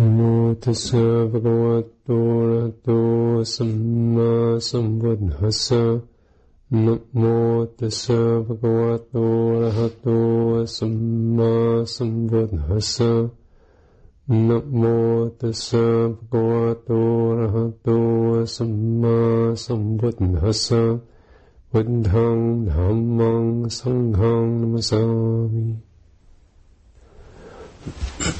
Namo tassa bhagavato arahato samma sambuddhassa Namo tassa bhagavato arahato samma sambuddhassa Namo tassa bhagavato Buddhang dhammang sanghang namasami So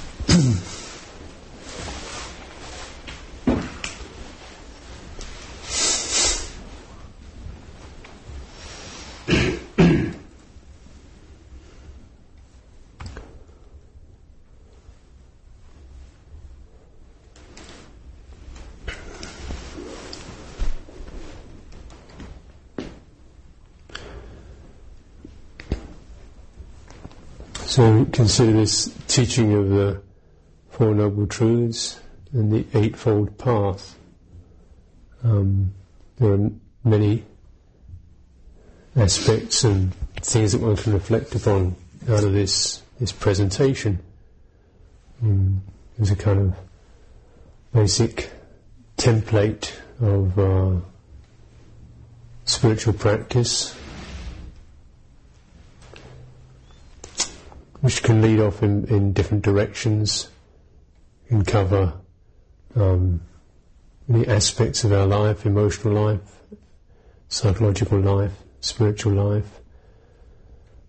consider this teaching of the Four Noble Truths and the Eightfold Path. Um, there are many aspects and things that one can reflect upon out of this this presentation. Um, there's a kind of basic template of uh, spiritual practice which can lead off in, in different directions, and cover um, many aspects of our life, emotional life, psychological life, spiritual life,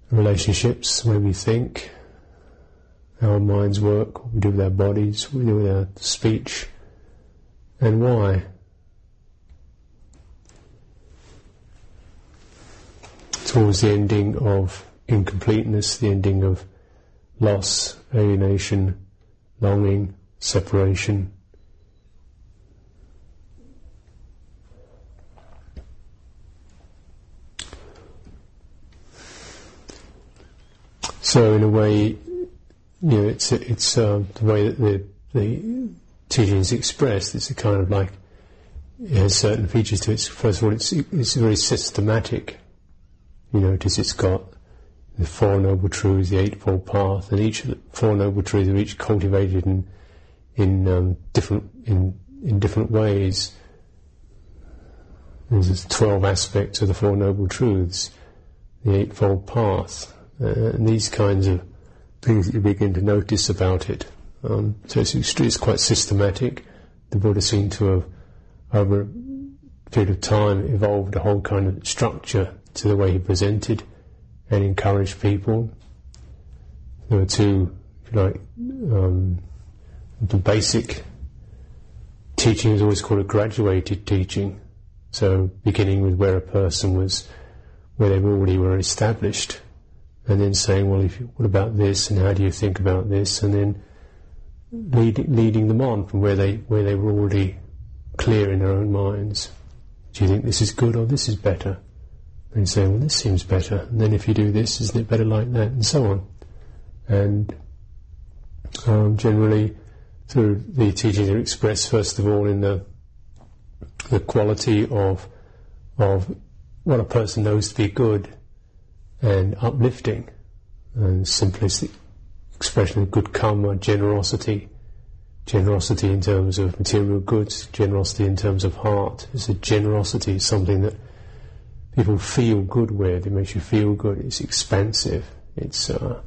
relationships, the way we think, how our minds work, what we do with our bodies, what we do with our speech, and why. Towards the ending of incompleteness, the ending of loss, alienation, longing, separation. So, in a way, you know, it's it's uh, the way that the the teaching is expressed. It's a kind of like it has certain features to it. First of all, it's it's very systematic. You notice it's got the Four Noble Truths, the Eightfold Path, and each of the Four Noble Truths are each cultivated in in um, different in in different ways. There's twelve aspects of the Four Noble Truths, the Eightfold Path, uh, and these kinds of things that you begin to notice about it. Um, so it's, it's quite systematic. The Buddha seemed to have, over a period of time, evolved a whole kind of structure to the way he presented and encourage people. There were two, if you like, um, the basic teaching is always called a graduated teaching. So beginning with where a person was, where they already were established, and then saying, well, if you, what about this, and how do you think about this, and then lead, leading them on from where they where they were already clear in their own minds. Do you think this is good or this is better? And say, well, this seems better. And then if you do this, isn't it better like that? And so on. And um, generally, through the teachings are expressed first of all in the the quality of of what a person knows to be good and uplifting and simplistic expression of good karma, generosity, generosity in terms of material goods, generosity in terms of heart. It's a generosity, something that people feel good with. It makes you feel good. It's expansive. It's uh,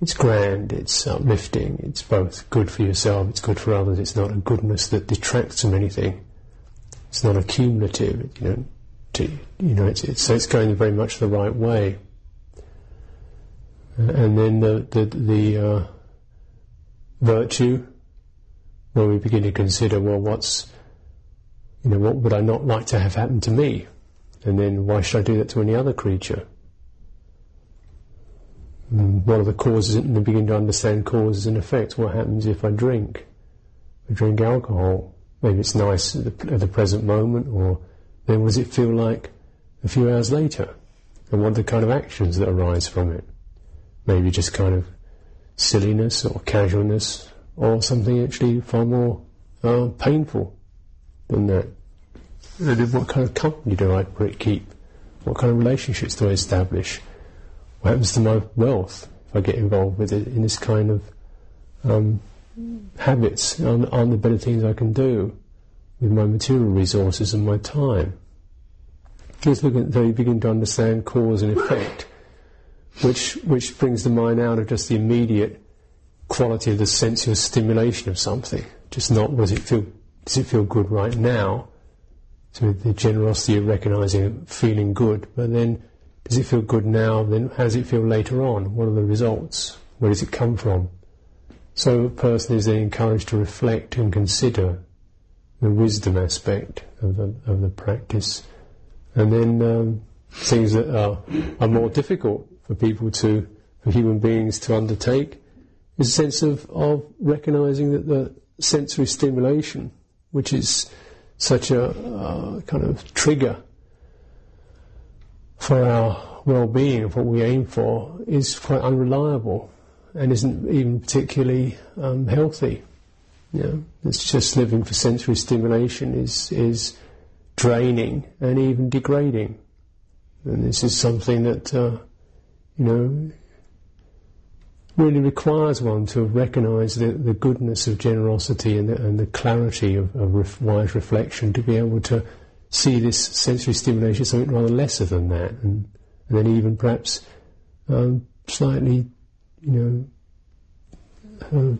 it's grand. It's uplifting. It's both good for yourself. It's good for others. It's not a goodness that detracts from anything. It's not accumulative. You know, to, you know. It's, it's so it's going very much the right way. And then the the the uh, virtue, where we begin to consider, well, what's you know, what would I not like to have happen to me? And then why should I do that to any other creature? And what are the causes? And then begin to understand causes and effects. What happens if I drink? I drink alcohol. Maybe it's nice at the, at the present moment, or then what does it feel like a few hours later? And what are the kind of actions that arise from it? Maybe just kind of silliness or casualness, or something actually far more uh, painful than that. And then what kind of company do I keep? What kind of relationships do I establish? What happens to my wealth if I get involved with it in this kind of um, habits aren't, aren't the better things I can do with my material resources and my time. Just look at, you begin to understand cause and effect, which, which brings the mind out of just the immediate quality of the sensuous stimulation of something. Just not it feel does it feel good right now? So the generosity of recognizing feeling good, but then does it feel good now? Then how does it feel later on? What are the results? Where does it come from? So a person is then encouraged to reflect and consider the wisdom aspect of the, of the practice. And then um, things that are, are more difficult for people to, for human beings to undertake, is a sense of, of recognizing that the sensory stimulation, which is such a uh, kind of trigger for our well-being, of what we aim for, is quite unreliable and isn't even particularly um, healthy. You know, it's just living for sensory stimulation is is draining and even degrading. And this is something that uh, you know really requires one to recognise the, the goodness of generosity and the, and the clarity of, of ref, wise reflection to be able to see this sensory stimulation as something rather lesser than that, and, and then even perhaps um, slightly, you know,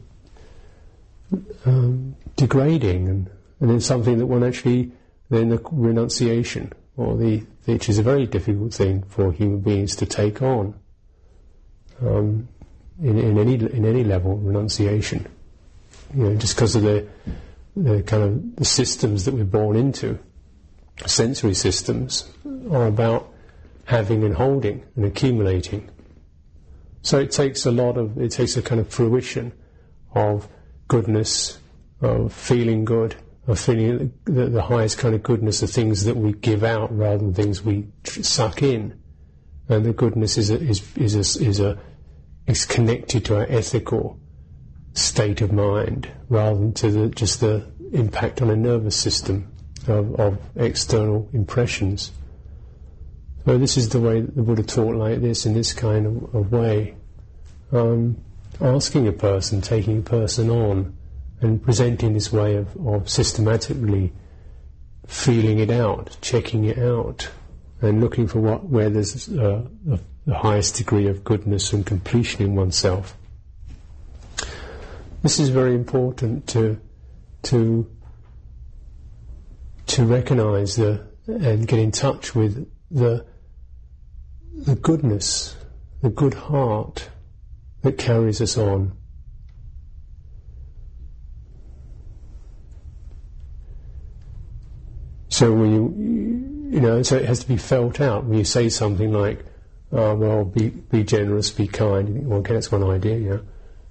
uh, um, degrading, and, and then something that one actually, then the renunciation, or the which is a very difficult thing for human beings to take on. Um, in, in any in any level renunciation. You know, just because of the the kind of the systems that we're born into, sensory systems are about having and holding and accumulating. So it takes a lot of it takes a kind of fruition of goodness, of feeling good, of feeling the, the highest kind of goodness of things that we give out rather than things we suck in. And the goodness is a, is is a, is a is connected to our ethical state of mind rather than to the, just the impact on a nervous system of, of, external impressions. So this is the way that the Buddha taught like this in this kind of, of way. Um, asking a person, taking a person on, and presenting this way of, of systematically feeling it out, checking it out, and looking for what where there's uh, a the highest degree of goodness and completion in oneself. This is very important to to to recognize the and get in touch with the the goodness, the good heart that carries us on. So when you you know, so it has to be felt out when you say something like uh, well, be, be generous, be kind. Well, okay, that's one idea, yeah.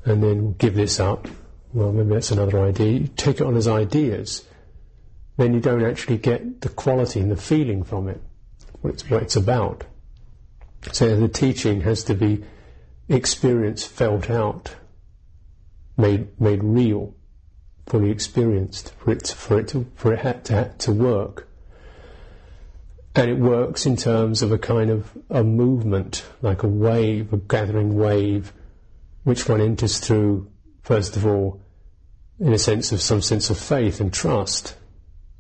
And then give this up. Well, maybe that's another idea. You take it on as ideas. Then you don't actually get the quality and the feeling from it, what it's, what it's about. So the teaching has to be experienced, felt out, made, made real, fully experienced, for it, for it, to, for it to, to work. And it works in terms of a kind of a movement, like a wave, a gathering wave, which one enters through, first of all, in a sense of some sense of faith and trust,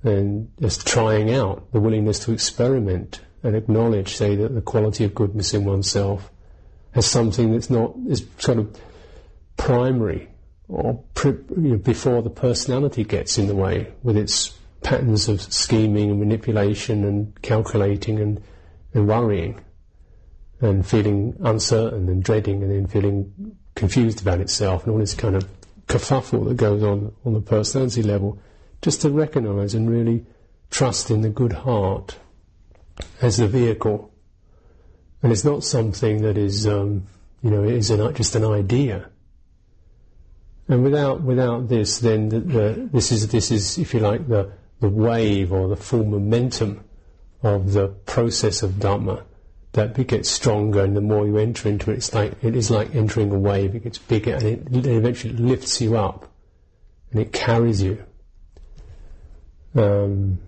and just trying out the willingness to experiment and acknowledge, say, that the quality of goodness in oneself as something that's not is sort of primary or pre- you know, before the personality gets in the way with its patterns of scheming and manipulation and calculating and, and worrying and feeling uncertain and dreading and then feeling confused about itself and all this kind of kerfuffle that goes on on the personality level, just to recognize and really trust in the good heart as the vehicle. And it's not something that is, um, you know, it is an, just an idea. And without without this, then the, the, this is this is, if you like, the the wave or the full momentum of the process of Dhamma that gets stronger and the more you enter into it, it's like, it is like entering a wave, it gets bigger and it, it eventually lifts you up and it carries you. Um,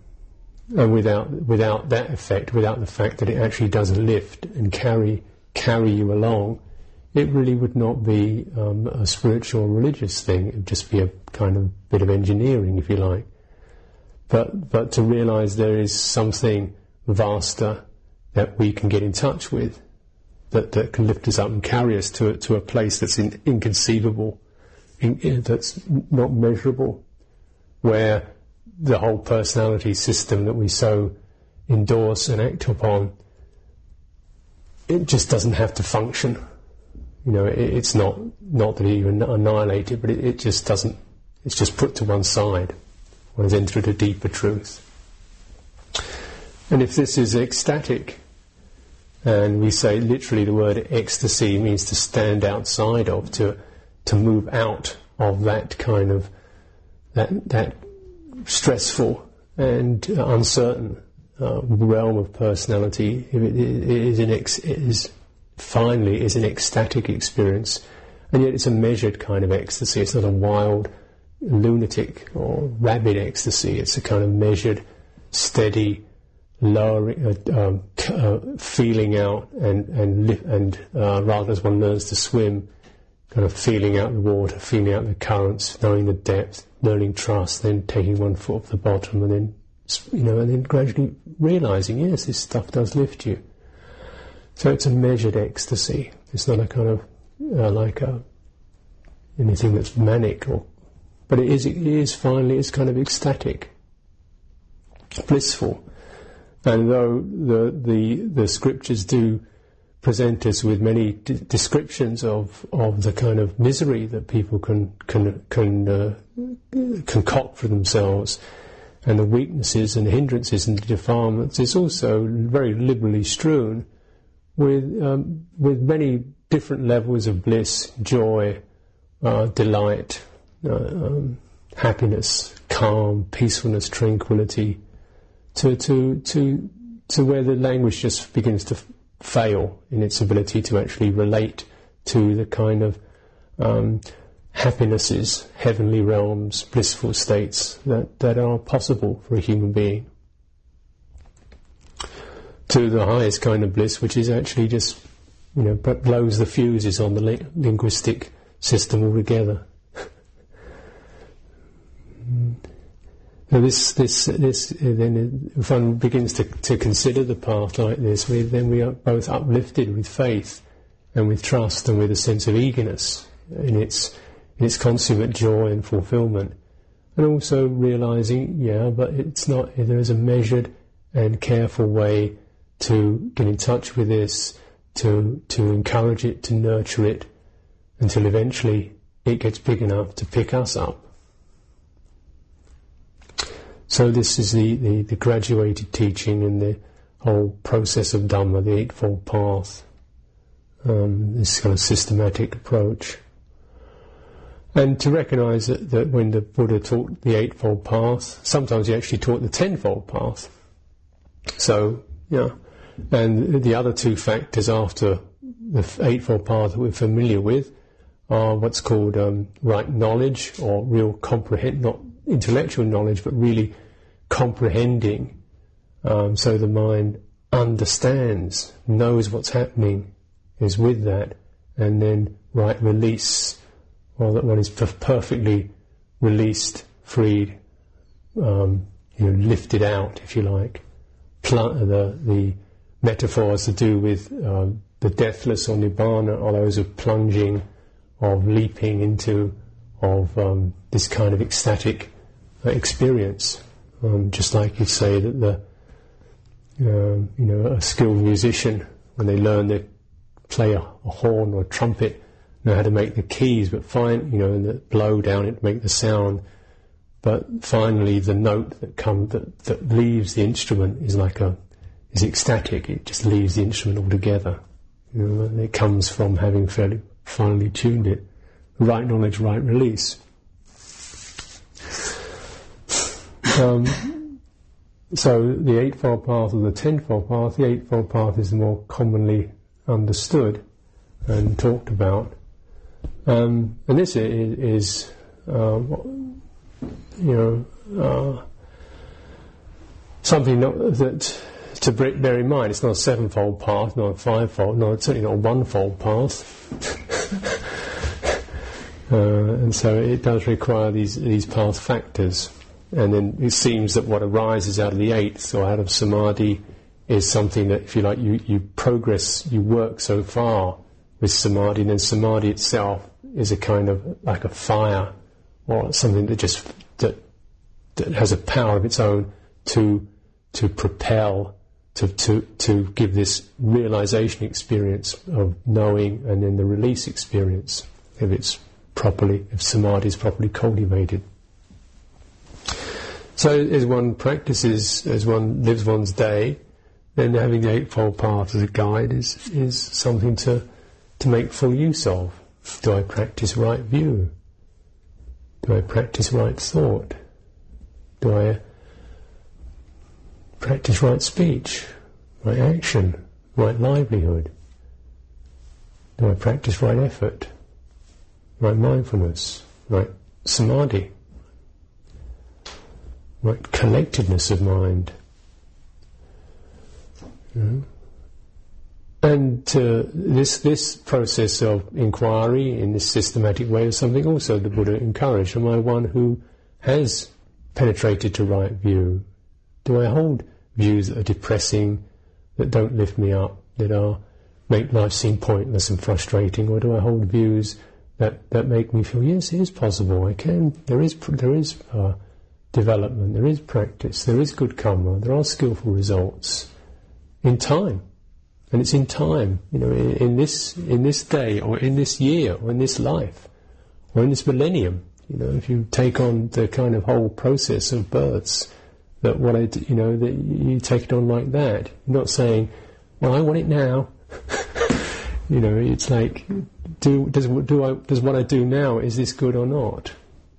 and without, without that effect, without the fact that it actually does lift and carry, carry you along, it really would not be um, a spiritual or religious thing. It would just be a kind of bit of engineering, if you like. But, but to realize there is something vaster that we can get in touch with, that, that can lift us up and carry us to, to a place that's in, inconceivable, in, that's not measurable, where the whole personality system that we so endorse and act upon, it just doesn't have to function. You know, it, it's not not that you annihilate it, but it, it just doesn't. It's just put to one side. One has entered a deeper truth. And if this is ecstatic, and we say literally the word ecstasy means to stand outside of, to to move out of that kind of that that stressful and uncertain uh, realm of personality. It, it, it is an ex, it is finally is an ecstatic experience, and yet it's a measured kind of ecstasy. It's not a wild, lunatic or rabid ecstasy. It's a kind of measured, steady, lowering, uh, um, uh, feeling out, and and and uh, rather as one learns to swim, kind of feeling out the water, feeling out the currents, knowing the depth, learning trust, then taking one foot off the bottom, and then you know, and then gradually realizing, yes, this stuff does lift you. So it's a measured ecstasy. It's not a kind of uh, like a anything that's manic, or but it is. It is finally. It's kind of ecstatic, blissful. And though the the the scriptures do present us with many descriptions of of the kind of misery that people can can can uh, concoct for themselves, and the weaknesses and hindrances and the defilements, it's also very liberally strewn with um, with many different levels of bliss, joy, uh, delight, uh, um, happiness, calm, peacefulness, tranquility, to to to to where the language just begins to f- fail in its ability to actually relate to the kind of um, happinesses, heavenly realms, blissful states that, that are possible for a human being to the highest kind of bliss, which is actually just, you know, blows the fuses on the li- linguistic system altogether. Now this, this, this, uh, then if one begins to, to consider the path like this, we, then we are both uplifted with faith and with trust and with a sense of eagerness in its, in its consummate joy and fulfillment. And also realizing, yeah, but it's not, there is a measured and careful way to get in touch with this, to, to encourage it, to nurture it, until eventually it gets big enough to pick us up. So this is the, the, the graduated teaching and the whole process of Dhamma, the Eightfold Path, um, this kind of systematic approach. And to recognize that, that when the Buddha taught the Eightfold Path, sometimes he actually taught the Tenfold Path. So, yeah, and the other two factors after the Eightfold Path that we're familiar with are what's called um, right knowledge or real comprehend, not intellectual knowledge, but really comprehending. Um, so the mind understands, knows what's happening, is with that, and then right release, well, that one is perfectly released, freed, um, you know, lifted out, if you like. Pl- the the metaphors to do with um, the deathless or nibbana are those of plunging, of leaping into, of um, this kind of ecstatic uh, experience. Um, just like you say that the, um, you know, a skilled musician when they learn to play a, a, horn or a trumpet, know how to make the keys, but find you know, and the blow down it to make the sound. But finally, the note that comes that, that leaves the instrument is like a is ecstatic. It just leaves the instrument altogether. You know, it comes from having fairly finely tuned it. Right knowledge, right release. Um, so the Eightfold Path or the Tenfold Path, the Eightfold Path is more commonly understood and talked about. Um, and this is, uh, you know, uh, something that to bear in mind, it's not a sevenfold path, not a fivefold, no, certainly not a onefold path. Uh, and so it does require these, these path factors. And then it seems that what arises out of the eighth or out of samadhi is something that, if you like, you, you progress, you work so far with samadhi, and then samadhi itself is a kind of like a fire or something that just that, that has a power of its own to to propel to, to, to give this realization experience of knowing and then the release experience if it's properly, if samadhi is properly cultivated. So as one practices, as one lives one's day, then having the Eightfold Path as a guide is, is something to, to make full use of. Do I practice right view? Do I practice right thought? Do I practice right speech, right action, right livelihood? Do I practice right effort, right mindfulness, right samadhi, right connectedness of mind? And uh, this this process of inquiry in this systematic way is something also the Buddha encouraged. Am I one who has penetrated to right view? Do I hold views that are depressing, that don't lift me up, that are make life seem pointless and frustrating, or do I hold views that, that make me feel yes, it is possible. I can. There is there is uh, development. There is practice. There is good karma. There are skillful results in time, and it's in time. You know, in, in this in this day, or in this year, or in this life, or in this millennium. You know, if you take on the kind of whole process of births, that what I, you know, that you take it on like that. You're not saying, "Well, I want it now." you know, it's like, do does do I does what I do now is this good or not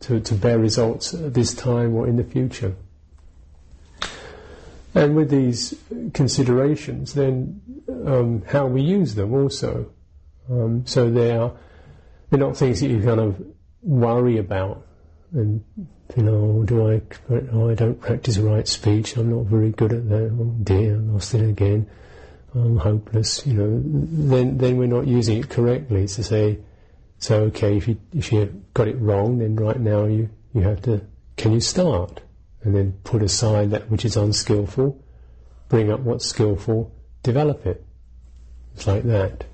to to bear results at this time or in the future? And with these considerations, then um, how we use them also. Um, so they are they're not things that you kind of worry about and you know, do I? Oh, I don't practice right speech. I'm not very good at that. Oh dear, I lost it again. I'm hopeless. You know, then then we're not using it correctly. To say, so okay, if you if you got it wrong, then right now you you have to. Can you start? and then put aside that which is unskillful, bring up what's skillful, develop it. It's like that.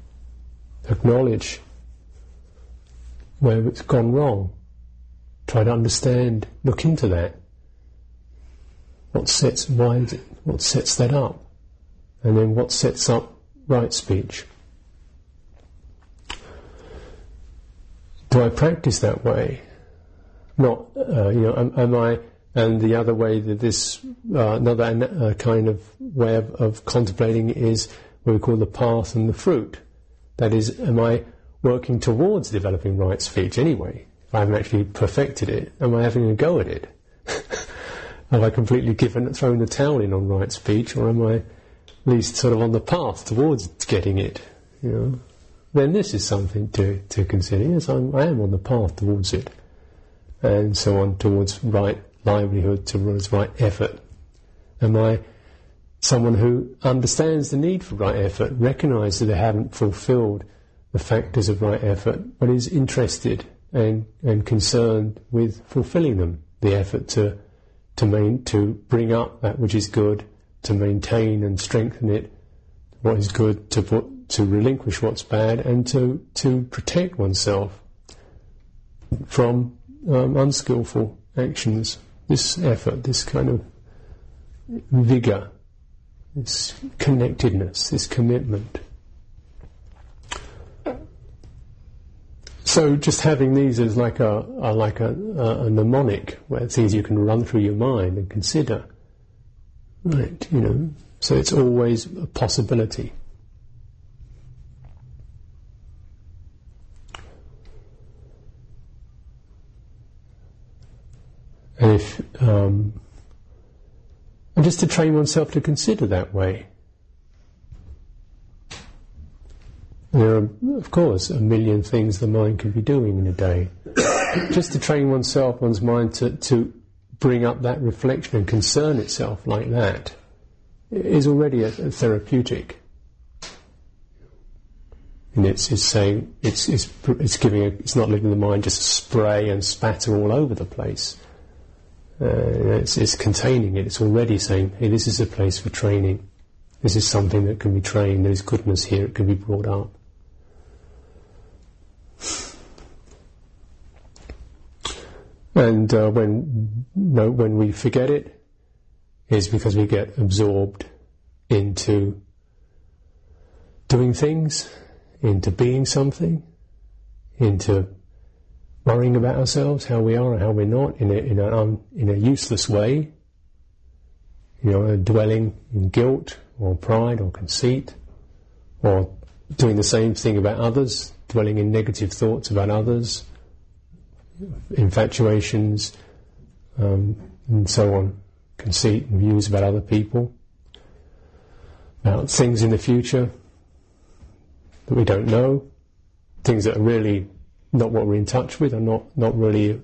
Acknowledge where it's gone wrong. Try to understand, look into that. What sets why it, what sets that up? And then what sets up right speech? Do I practice that way? Not, uh, you know, am, am I and the other way that this, uh, another uh, kind of way of, of, contemplating is what we call the path and the fruit. That is, am I working towards developing right speech anyway? If I haven't actually perfected it, am I having a go at it? Have I completely given, thrown the towel in on right speech, or am I at least sort of on the path towards getting it? You know, then this is something to, to consider. Yes, I'm, I am on the path towards it, and so on towards right livelihood towards right effort? Am I someone who understands the need for right effort, recognizes that they haven't fulfilled the factors of right effort, but is interested and, and concerned with fulfilling them, the effort to to main, to bring up that which is good, to maintain and strengthen it, what is good, to put, to relinquish what's bad, and to to protect oneself from um, unskillful actions this effort, this kind of vigor, this connectedness, this commitment. So just having these as like a, a like a, a, a, mnemonic, where things you can run through your mind and consider, right? You know, so it's always a possibility. And if, um, and just to train oneself to consider that way. There are, of course, a million things the mind can be doing in a day. just to train oneself, one's mind to, to bring up that reflection and concern itself like that is already a, a therapeutic. and it's, it's saying it's, it's, it's giving a, it's not letting the mind just spray and spatter all over the place. Uh, it's, it's containing it. It's already saying, hey, this is a place for training. This is something that can be trained. There is goodness here. It can be brought up. And uh, when no, when we forget it, is because we get absorbed into doing things, into being something, into worrying about ourselves, how we are and how we're not, in a, in a, um, in a useless way, you know, dwelling in guilt or pride or conceit, or doing the same thing about others, dwelling in negative thoughts about others, infatuations, um, and so on, conceit and views about other people, about things in the future that we don't know, things that are really not what we're in touch with, are not, not really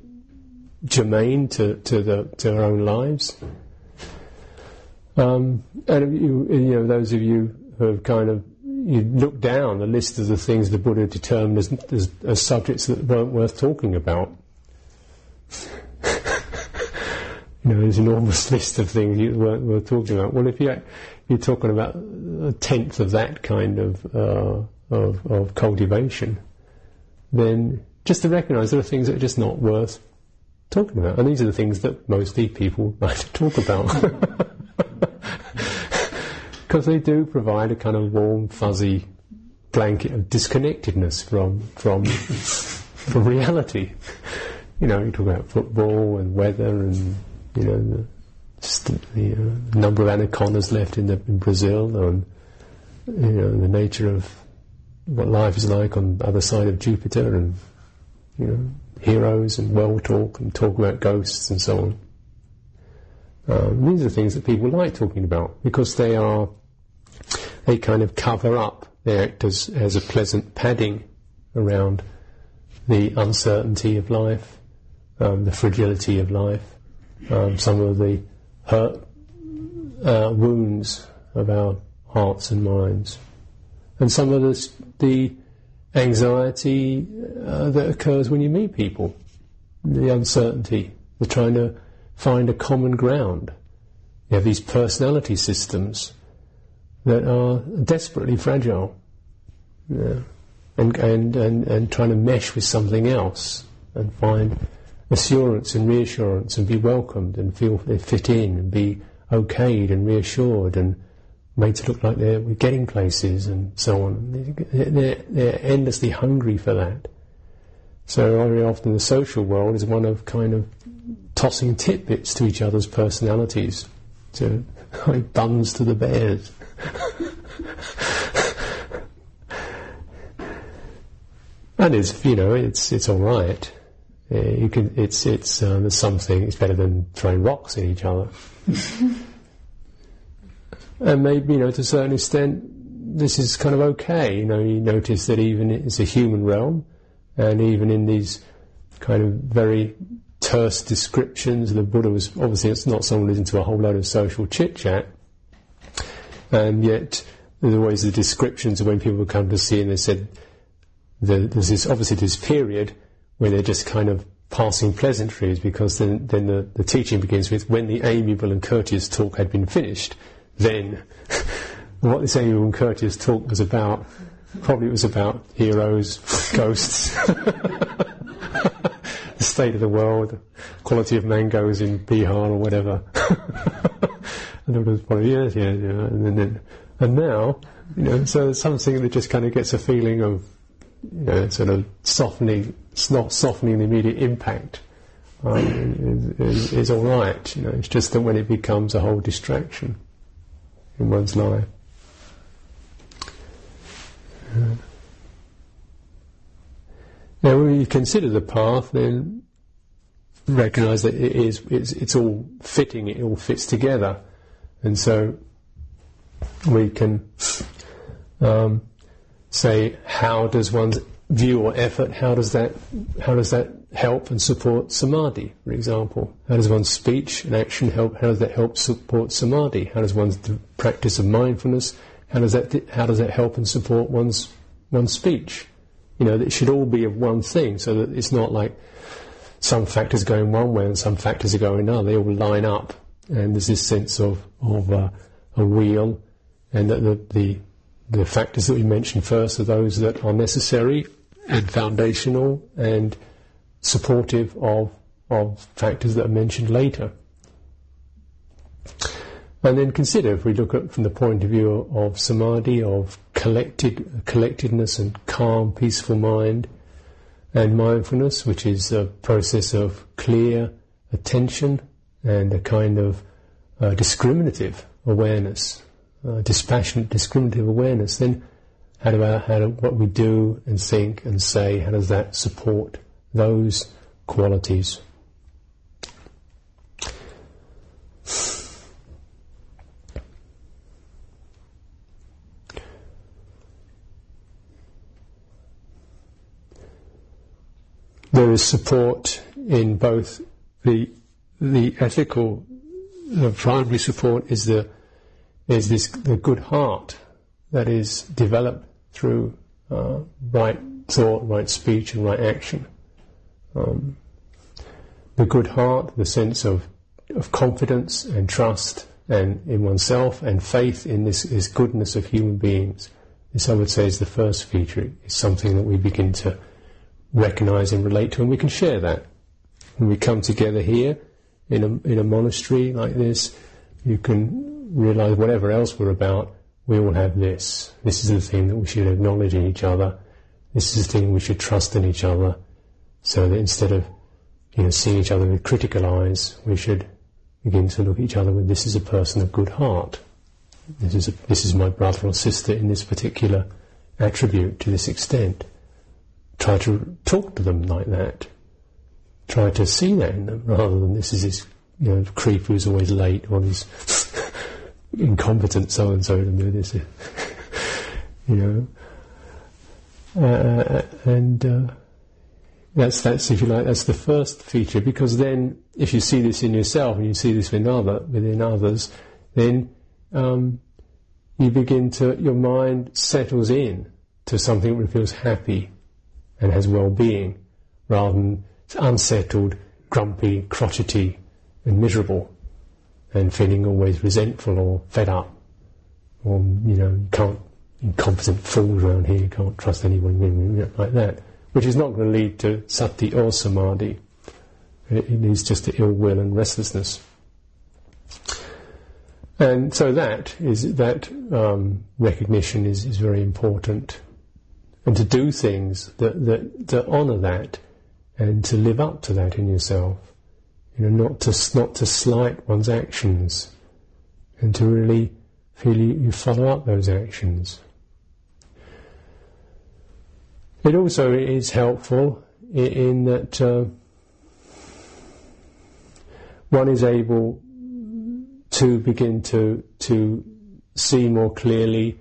germane to, to, the, to our own lives. Um, and you, you know, those of you who have kind of you look down the list of the things the Buddha determined as, as, as subjects that weren't worth talking about. you know, there's an enormous list of things you weren't worth talking about. Well, if you, you're talking about a tenth of that kind of, uh, of, of cultivation, then just to recognise there are things that are just not worth talking about. And these are the things that mostly people like to talk about. Because they do provide a kind of warm, fuzzy blanket of disconnectedness from, from, from reality. You know, you talk about football and weather and, you know, the, the uh, number of anacondas left in, the, in Brazil and, you know, the nature of what life is like on the other side of Jupiter and, you know, heroes and well talk and talk about ghosts and so on. Um, these are things that people like talking about because they are, they kind of cover up, they act as, as a pleasant padding around the uncertainty of life, um, the fragility of life, um, some of the hurt uh, wounds of our hearts and minds and some of the, the anxiety uh, that occurs when you meet people, the uncertainty, the trying to find a common ground. You have these personality systems that are desperately fragile, yeah. and, and, and, and trying to mesh with something else and find assurance and reassurance and be welcomed and feel fit in and be okayed and reassured and made to look like they're getting places and so on. They're, they're endlessly hungry for that. So very often the social world is one of kind of tossing tidbits to each other's personalities, to like buns to the bears. and it's you know it's it's all right. Uh, you can it's it's um, there's something. It's better than throwing rocks at each other. and maybe you know to a certain extent this is kind of okay. You know, you notice that even it's a human realm, and even in these kind of very terse descriptions, the Buddha was obviously it's not someone who's into a whole load of social chit chat, and yet there's always the descriptions of when people would come to see, and they said the, there's this obviously this period where they're just kind of passing pleasantries because then, then the, the teaching begins with when the amiable and courteous talk had been finished then what this and Courteous talk was about, probably it was about heroes, ghosts, the state of the world, quality of mangoes in Bihar or whatever. and it was probably, yes, yes, yeah. And then, and now, you know, so it's something that just kind of gets a feeling of, you know, sort of softening, not softening the immediate impact. Um, is, is, is all right. You know, it's just that when it becomes a whole distraction in one's life. Now, when you consider the path, then recognize that it is it's, it's all fitting, it all fits together, and so we can um, say, how does one's view or effort, how does that how does that help and support samadhi, for example? How does one's speech and action help? How does that help support samadhi? How does one's practice of mindfulness? How does that how does that help and support one's one speech. You know, it should all be of one thing, so that it's not like some factors going one way and some factors are going another. They all line up, and there's this sense of of uh, a wheel, and that the, the the factors that we mentioned first are those that are necessary and foundational and supportive of of factors that are mentioned later. And then consider if we look at from the point of view of samadhi, of collected collectedness and calm, peaceful mind, and mindfulness, which is a process of clear attention and a kind of uh, discriminative awareness, uh, dispassionate, discriminative awareness, then how do, our, how do what we do and think and say, how does that support those qualities? there is support in both the the ethical, the primary support is the is this the good heart that is developed through uh, right thought, right speech, and right action. Um, the good heart, the sense of of confidence and trust and in oneself and faith in this, goodness of human beings. This, I would say, is the first feature. It's something that we begin to recognize and relate to, and we can share that. When we come together here in a, in a monastery like this, you can realize whatever else we're about, we all have this. This is the thing that we should acknowledge in each other. This is the thing we should trust in each other. So that instead of, you know, seeing each other with critical eyes, we should begin to look at each other with this is a person of good heart. This is a, this is my brother or sister in this particular attribute to this extent try to talk to them like that. Try to see that in them rather than this is this you know creep who's always late or this incompetent so and so to do this. you know, uh, and uh, that's that's if you like that's the first feature because then if you see this in yourself and you see this within other within others, then um, you begin to your mind settles in to something that feels happy and has well-being, rather than unsettled, grumpy, crotchety, and miserable, and feeling always resentful or fed up, or you know, you can't incompetent fools around here, you can't trust anyone like that, which is not going to lead to sati or samadhi. It leads just to ill will and restlessness. And so that is that um, recognition is, is very important and to do things that, that, that honour that and to live up to that in yourself. You know, not to, not to slight one's actions and to really feel you, you follow up those actions. It also is helpful in, that uh, one is able to begin to to see more clearly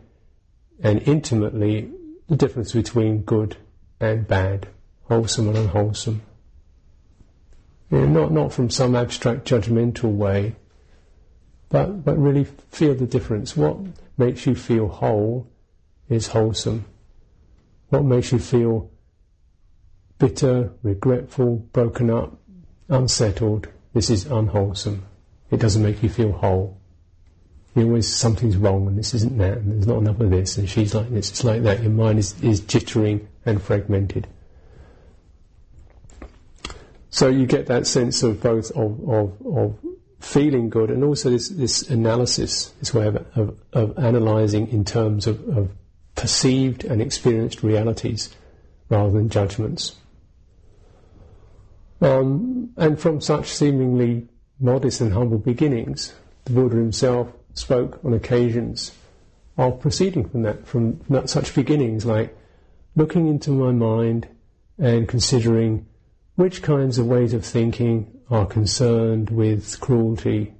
and intimately the difference between good and bad, wholesome and unwholesome. Not, not from some abstract judgmental way, but, but really feel the difference. What makes you feel whole is wholesome. What makes you feel bitter, regretful, broken up, unsettled, this is unwholesome. It doesn't make you feel whole you always something's wrong and this isn't that and there's not enough of this and she's like this. It's like that. Your mind is, is jittering and fragmented. So you get that sense of both of, of, of feeling good and also this, this analysis, this way of, of, of analysing in terms of, of perceived and experienced realities rather than judgments. Um, and from such seemingly modest and humble beginnings, the Buddha himself spoke on occasions of proceeding from that, from such beginnings, like looking into my mind and considering which kinds of ways of thinking are concerned with cruelty,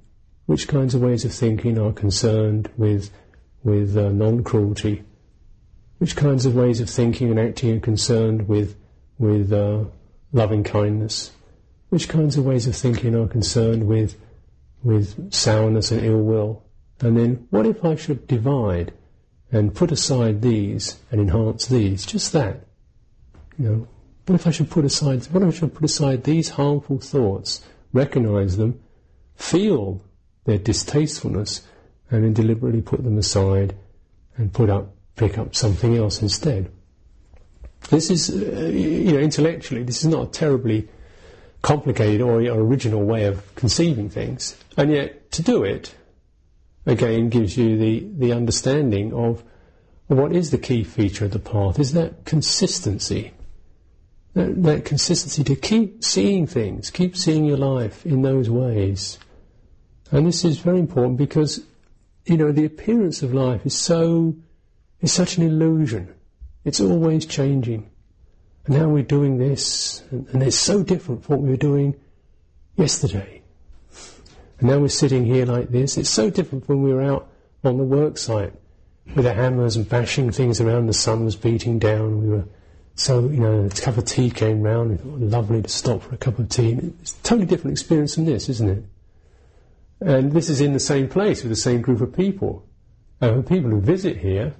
which kinds of ways of thinking are concerned with with uh, non-cruelty, which kinds of ways of thinking and acting are concerned with with uh, loving kindness, which kinds of ways of thinking are concerned with with sourness and ill will, and then, what if I should divide and put aside these and enhance these. Just that. You know, what if I should put aside? What if I should put aside these harmful thoughts, recognize them, feel their distastefulness, and then deliberately put them aside and put up, pick up something else instead. This is, uh, you know, intellectually, this is not a terribly complicated or original way of conceiving things, and yet to do it again gives you the, the understanding of what is the key feature of the path is that consistency. That, that consistency to keep seeing things, keep seeing your life in those ways. And this is very important because, you know, the appearance of life is so, is such an illusion. It's always changing. And now we're doing this, and, and it's so different from what we were doing yesterday. And now we're sitting here like this. It's so different from when we were out on the work site with the hammers and bashing things around. The sun was beating down. We were so, you know, a cup of tea came round. It was Lovely to stop for a cup of tea. It's a totally different experience from this, isn't it? And this is in the same place with the same group of people. Uh, people who visit here,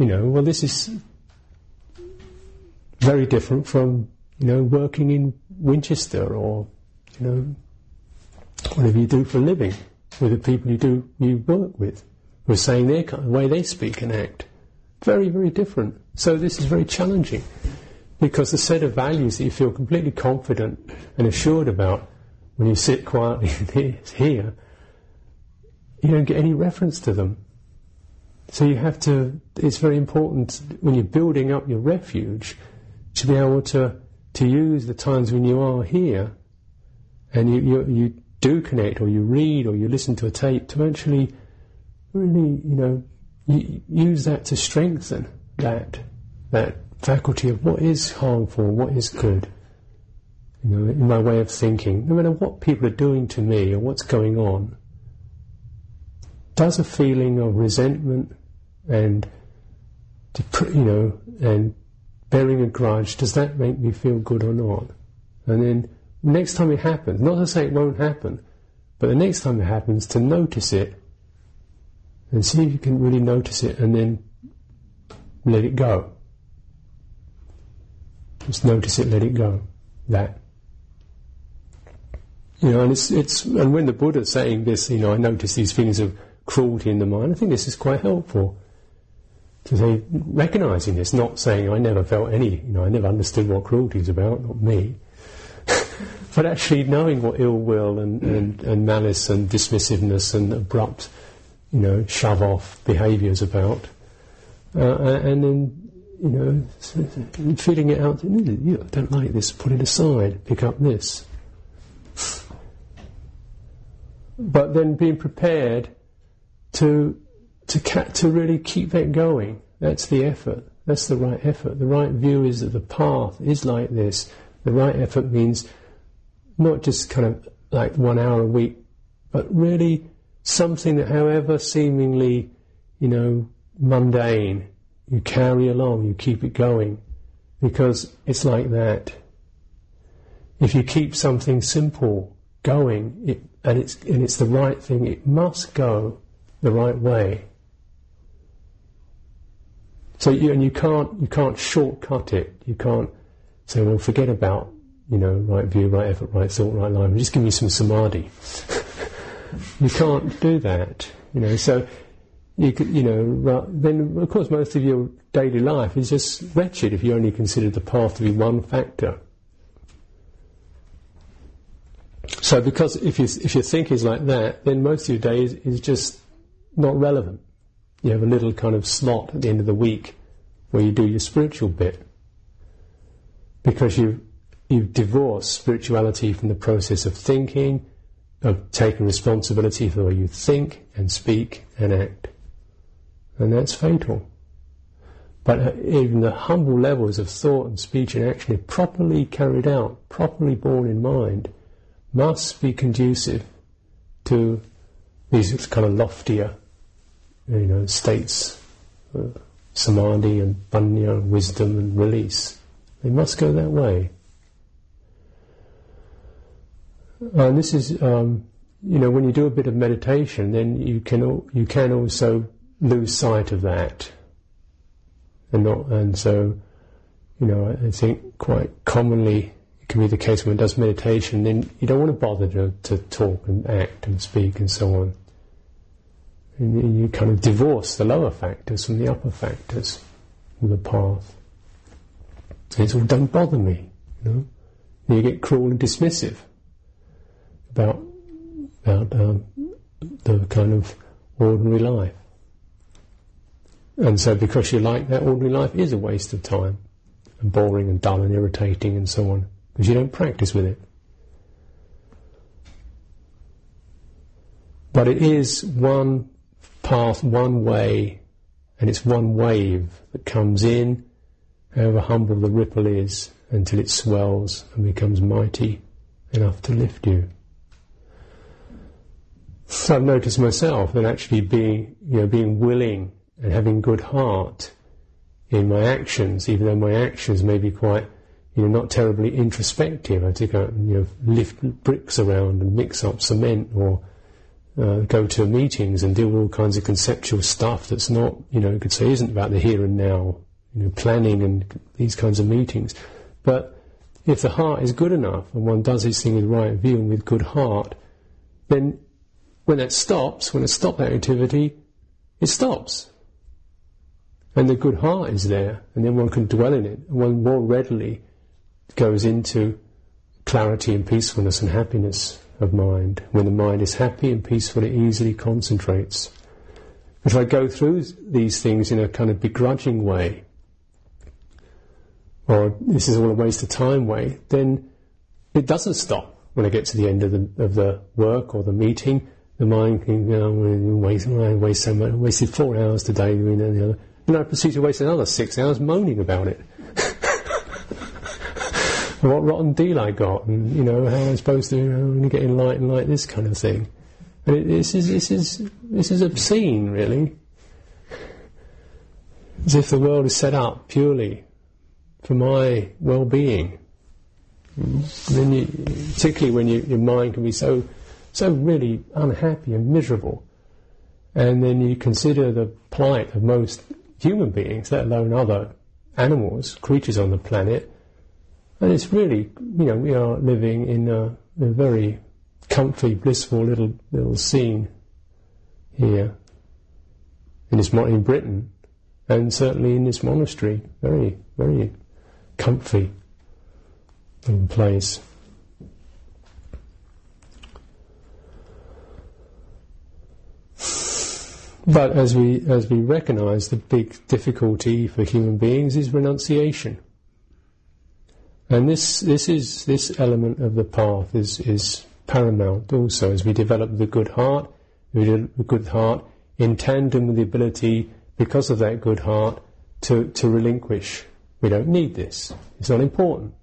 you know, well, this is very different from, you know, working in Winchester or, you know, whatever you do for a living, with the people you do you work with, who are saying their kind, the way they speak and act. Very, very different. So this is very challenging because the set of values that you feel completely confident and assured about when you sit quietly here, you don't get any reference to them. So you have to, it's very important when you're building up your refuge to be able to, to use the times when you are here and you, you, you do connect or you read or you listen to a tape to actually really, you know, use that to strengthen that that faculty of what is harmful, what is good. You know, in my way of thinking, no matter what people are doing to me or what's going on, does a feeling of resentment and you know and bearing a grudge does that make me feel good or not? And then next time it happens, not to say it won't happen, but the next time it happens, to notice it and see if you can really notice it and then let it go. Just notice it, let it go. That. You know, and it's, it's, and when the Buddha's saying this, you know, I notice these feelings of cruelty in the mind, I think this is quite helpful. To say, recognizing this, not saying I never felt any, you know, I never understood what cruelty is about, not me. but actually knowing what ill will and, and, and malice and dismissiveness and abrupt, you know, shove off behaviour is about. Uh, and then, you know, feeling it out, don't like this, put it aside, pick up this. But then being prepared to, to, ca- to really keep that going. That's the effort. That's the right effort. The right view is that the path is like this. The right effort means not just kind of like one hour a week, but really something that, however seemingly, you know, mundane, you carry along, you keep it going, because it's like that. If you keep something simple going, it, and it's and it's the right thing, it must go the right way. So you, and you can't you can't shortcut it. You can't say, well, forget about you know, right view, right effort, right thought, right line. Just give me some samadhi. you can't do that, you know. So you could, you know, then of course most of your daily life is just wretched if you only consider the path to be one factor. So because if you if your thinking is like that, then most of your day is, is just not relevant. You have a little kind of slot at the end of the week where you do your spiritual bit because you you divorce spirituality from the process of thinking, of taking responsibility for the way you think and speak and act. And that's fatal. But uh, even the humble levels of thought and speech and action, if properly carried out, properly borne in mind, must be conducive to these kind of loftier, you know, states, samadhi and panya, wisdom and release. They must go that way. Uh, and this is, um, you know, when you do a bit of meditation, then you can you can also lose sight of that, and not, and so, you know, I think quite commonly it can be the case when one does meditation, then you don't want to bother to, to talk and act and speak and so on. And you kind of divorce the lower factors from the upper factors of the path. And it's all, don't bother me, you know. And you get cruel and dismissive about about um, the kind of ordinary life. And so, because you like that, ordinary life is a waste of time, and boring and dull and irritating and so on, because you don't practice with it. But it is one path, one way, and it's one wave that comes in, however humble the ripple is, until it swells and becomes mighty enough to lift you. So I've noticed myself that actually being, you know, being willing and having good heart in my actions, even though my actions may be quite, you know, not terribly introspective. I take out, you know, lift bricks around and mix up cement or uh, go to meetings and deal with all kinds of conceptual stuff that's not, you know, you could say isn't about the here and now, you know, planning and these kinds of meetings. But if the heart is good enough and one does this thing with right view and with good heart, then when it stops, when it stops that activity, it stops. And the good heart is there, and then one can dwell in it, and one more readily goes into clarity and peacefulness and happiness of mind. When the mind is happy and peaceful, it easily concentrates. If I go through these things in a kind of begrudging way, or this is all a waste of time way, then it doesn't stop when I get to the end of the, of the work or the meeting. The mind can, oh, you know, waste, waste so much, wasted four hours today and the other. And I proceed to waste another six hours moaning about it. What rotten deal I got, and you know how am I'm supposed to you know, get enlightened like this kind of thing. And it, this is this is this is obscene, really. As if the world is set up purely for my well-being. Then, you, particularly when you, your mind can be so so really unhappy and miserable, and then you consider the plight of most human beings, let alone other animals, creatures on the planet. And it's really, you know, we are living in a, a very comfy, blissful little little scene here in this in Britain, and certainly in this monastery, very very comfy little place. But as we as we recognise, the big difficulty for human beings is renunciation. And this this is this element of the path is is paramount also as we develop the good heart, we develop the good heart in tandem with the ability, because of that good heart, to, to relinquish. We don't need this. It's not important.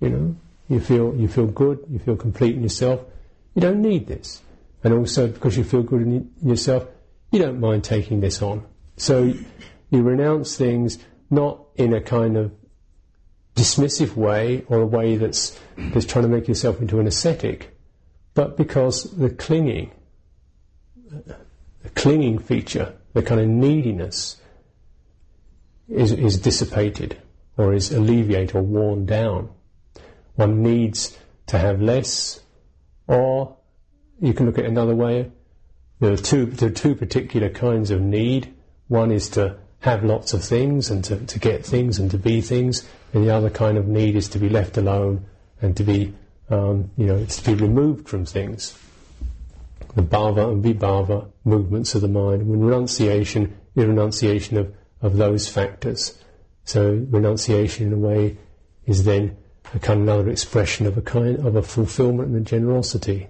You know, you feel you feel good, you feel complete in yourself. You don't need this. And also because you feel good in yourself, you don't mind taking this on. So you renounce things not in a kind of dismissive way or a way that's, that's trying to make yourself into an ascetic, but because the clinging, the clinging feature, the kind of neediness is, is dissipated or is alleviated or worn down. One needs to have less, or you can look at another way, there are two, there are two particular kinds of need. One is to have lots of things and to, to get things and to be things, and the other kind of need is to be left alone and to be, um, you know, it's to be removed from things. The bhava and vibhava movements of the mind. When renunciation is renunciation of, of those factors. So renunciation in a way is then a kind of another expression of a kind of a fulfillment and a generosity.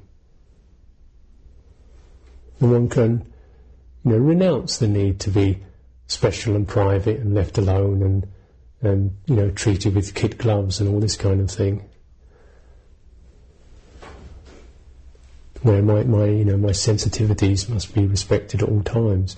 And one can, you know, renounce the need to be special and private and left alone and, and you know, treated with kid gloves and all this kind of thing. Where my, my, you know, my sensitivities must be respected at all times.